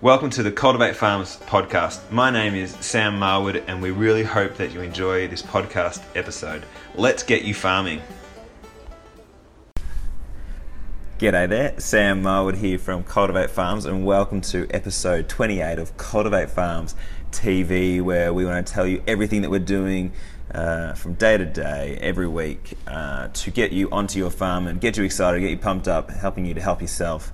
Welcome to the Cultivate Farms podcast. My name is Sam Marwood, and we really hope that you enjoy this podcast episode. Let's get you farming. G'day there, Sam Marwood here from Cultivate Farms, and welcome to episode 28 of Cultivate Farms TV, where we want to tell you everything that we're doing uh, from day to day, every week, uh, to get you onto your farm and get you excited, get you pumped up, helping you to help yourself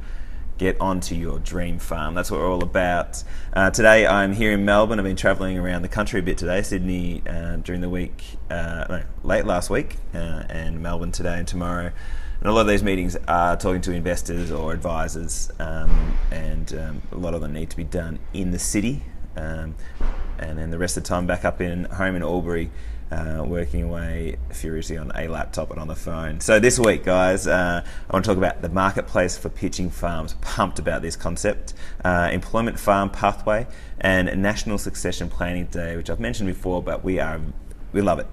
get onto your dream farm. That's what we're all about. Uh, today I'm here in Melbourne. I've been travelling around the country a bit today, Sydney uh, during the week, uh, no, late last week, uh, and Melbourne today and tomorrow. And a lot of these meetings are talking to investors or advisors, um, and um, a lot of them need to be done in the city. Um, and then the rest of the time back up in home in Albury uh, working away furiously on a laptop and on the phone. So this week, guys, uh, I want to talk about the marketplace for pitching farms. Pumped about this concept, uh, employment farm pathway, and national succession planning day, which I've mentioned before, but we are we love it.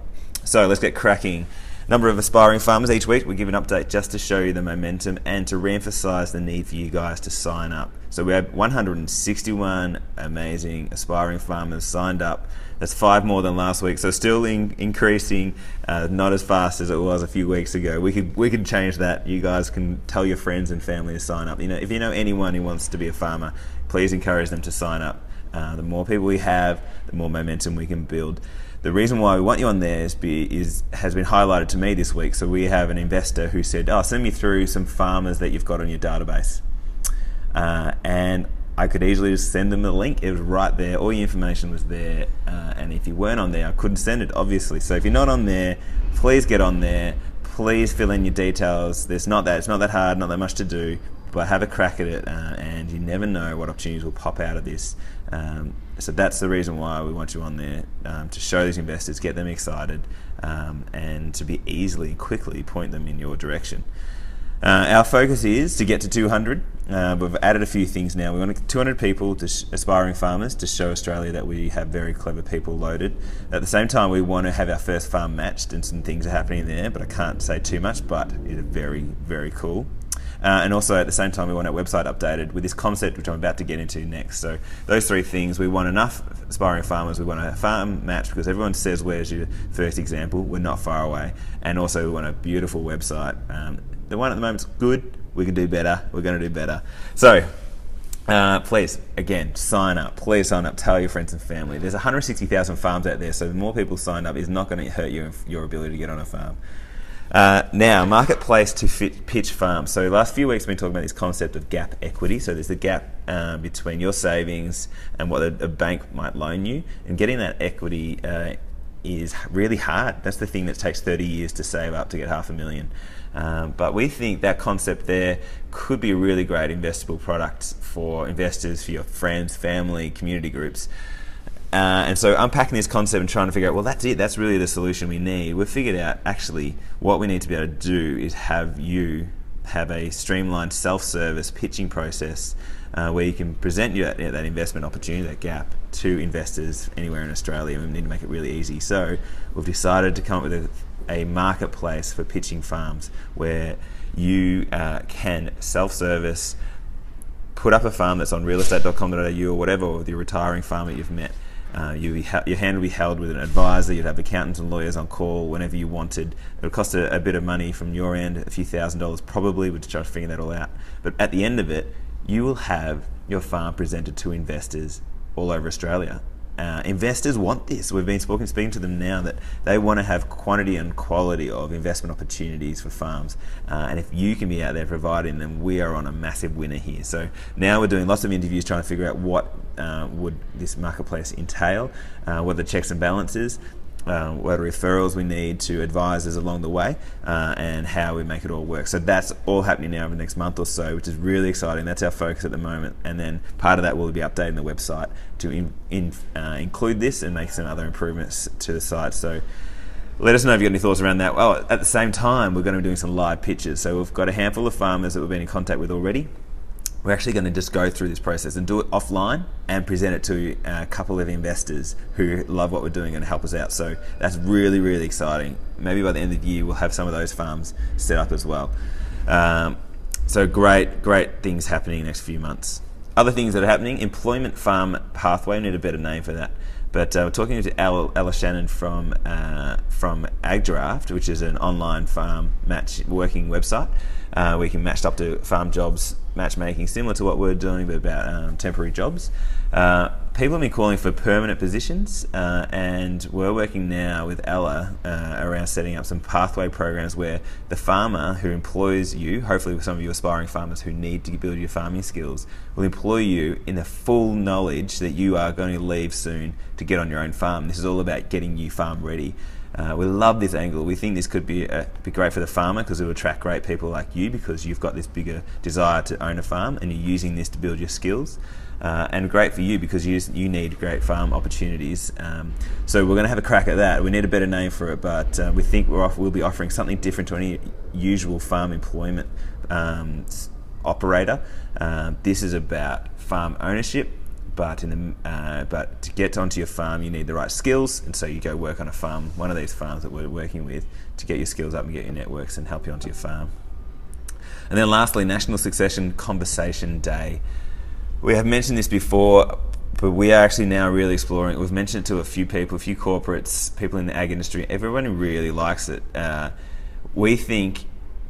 So let's get cracking. Number of aspiring farmers each week. We give an update just to show you the momentum and to re-emphasize the need for you guys to sign up. So we have 161 amazing aspiring farmers signed up that's five more than last week, so still in, increasing, uh, not as fast as it was a few weeks ago. We could we could change that. You guys can tell your friends and family to sign up. You know, if you know anyone who wants to be a farmer, please encourage them to sign up. Uh, the more people we have, the more momentum we can build. The reason why we want you on there is, be, is has been highlighted to me this week. So we have an investor who said, "Oh, send me through some farmers that you've got on your database," uh, and I could easily just send them the link. It was right there. All your information was there. Uh, and if you weren't on there, I couldn't send it, obviously. So if you're not on there, please get on there. Please fill in your details. There's not that. It's not that hard. Not that much to do. But have a crack at it, uh, and you never know what opportunities will pop out of this. Um, so that's the reason why we want you on there um, to show these investors, get them excited, um, and to be easily quickly point them in your direction. Uh, our focus is to get to 200. Uh, we've added a few things now. We want 200 people, sh- aspiring farmers, to show Australia that we have very clever people loaded. At the same time, we want to have our first farm matched, and some things are happening there, but I can't say too much. But it's very, very cool. Uh, and also at the same time, we want our website updated with this concept, which I'm about to get into next. So those three things: we want enough aspiring farmers, we want a farm match because everyone says, "Where's your first example?" We're not far away, and also we want a beautiful website. Um, the one at the moment's good. We can do better. We're going to do better. So, uh, please, again, sign up. Please sign up. Tell your friends and family. There's 160,000 farms out there, so the more people sign up is not going to hurt you your ability to get on a farm. Uh, now, marketplace to fit, pitch farms. So, last few weeks, we've been talking about this concept of gap equity. So, there's a gap uh, between your savings and what a, a, bank might loan you, and getting that equity uh, is really hard. That's the thing that takes 30 years to save up to get half a million. Um, but we think that concept there could be a really great investable product for investors, for your friends, family, community groups. Uh, and so unpacking this concept and trying to figure out, well, that's it, that's really the solution we need. We've figured out actually what we need to be able to do is have you have a streamlined self-service pitching process uh, where you can present you that, that investment opportunity, that gap, to investors anywhere in Australia. We need to make it really easy. So we've decided to come up with a a marketplace for pitching farms where you uh, can self-service, put up a farm that's on realestate.com.au or whatever, or the retiring farmer you've met. Uh, you ha- your hand will be held with an advisor. You'd have accountants and lawyers on call whenever you wanted. It would cost a, a bit of money from your end, a few thousand dollars probably. We'd try to figure that all out. But at the end of it, you will have your farm presented to investors all over Australia uh, investors want this. We've been speaking, speaking to them now that they want to have quantity and quality of investment opportunities for farms. Uh, and if you can be out there providing them, we are on a massive winner here. So now we're doing lots of interviews trying to figure out what uh, would this marketplace entail, uh, what the checks and balances, um, what referrals we need to advisors along the way, uh, and how we make it all work. So that's all happening now over the next month or so, which is really exciting. That's our focus at the moment, and then part of that will be updating the website to in, in, uh, include this and make some other improvements to the site. So. Let us know if you've got any thoughts around that. Well, at the same time, we're going to be doing some live pitches. So we've got a handful of farmers that we've been in contact with already we're actually going to just go through this process and do it offline and present it to a couple of investors who love what we're doing and help us out. So that's really, really exciting. Maybe by the end of the year, we'll have some of those farms set up as well. Um, so great, great things happening in the next few months. other things that are happening employment farm pathway, we need a better name for that. But uh, we're talking to Ella, Ella Shannon from uh, from AgDraft, which is an online farm match working website. Uh, we can match up to farm jobs matchmaking, similar to what we're doing, but about um, temporary jobs. Uh, people have been calling for permanent positions, uh, and we're working now with Ella uh, around setting up some pathway programs where the farmer who employs you, hopefully with some of you aspiring farmers who need to build your farming skills, will employ you in the full knowledge that you are going to leave soon to get on your own farm. This is all about getting you farm ready. Uh, we love this angle. We think this could be uh, be great for the farmer because it will attract great people like you because you've got this bigger desire to own a farm and you're using this to build your skills. Uh, and great for you because you you need great farm opportunities. Um, so we're going to have a crack at that. We need a better name for it, but uh, we think we're off, we'll be offering something different to any usual farm employment um, operator. Uh, this is about farm ownership but in the uh, but to get onto your farm you need the right skills and so you go work on a farm one of these farms that we're working with to get your skills up and get your networks and help you onto your farm and then lastly national succession conversation day we have mentioned this before but we are actually now really exploring. We've mentioned it to a few people, a few corporates, people in the ag industry. Everyone really likes it. Uh, we think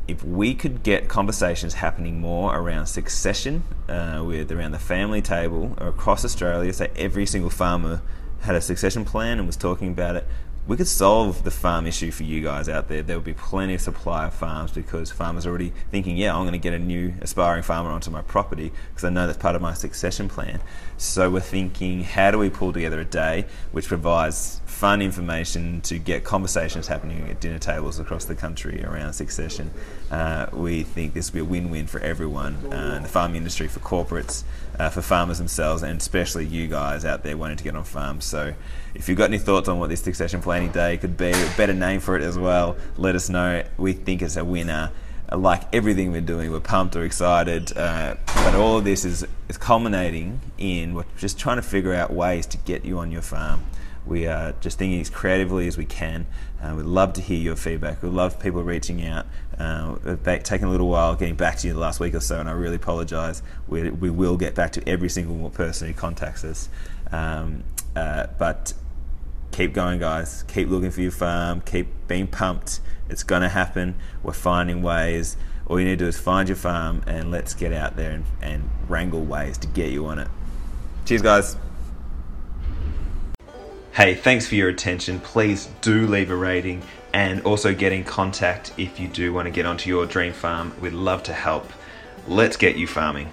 if we could get conversations happening more around succession, uh, with around the family table or across Australia, say every single farmer had a succession plan and was talking about it, we could solve the farm issue for you guys out there. There would be plenty of supply of farms because farmers are already thinking, yeah, I'm going to get a new aspiring farmer onto my property because I know that's part of my succession plan. So we're thinking, how do we pull together a day which provides fun information to get conversations happening at dinner tables across the country around succession? Uh, we think this will be a win-win for everyone uh, in the farming industry, for corporates, uh, for farmers themselves, and especially you guys out there wanting to get on farms. So if you've got any thoughts on what this succession planning day could be, a better name for it as well, let us know. We think it's a winner. Like everything we're doing, we're pumped or excited, uh, but all of this is, is culminating in we're just trying to figure out ways to get you on your farm. We are just thinking as creatively as we can. Uh, we'd love to hear your feedback. We love people reaching out. Uh, it's taken a little while getting back to you the last week or so, and I really apologise. We, we will get back to every single person who contacts us. Um, uh, but keep going, guys. Keep looking for your farm. Keep being pumped. It's going to happen. We're finding ways. All you need to do is find your farm and let's get out there and, and wrangle ways to get you on it. Cheers, guys. Hey, thanks for your attention. Please do leave a rating and also get in contact if you do want to get onto your dream farm. We'd love to help. Let's get you farming.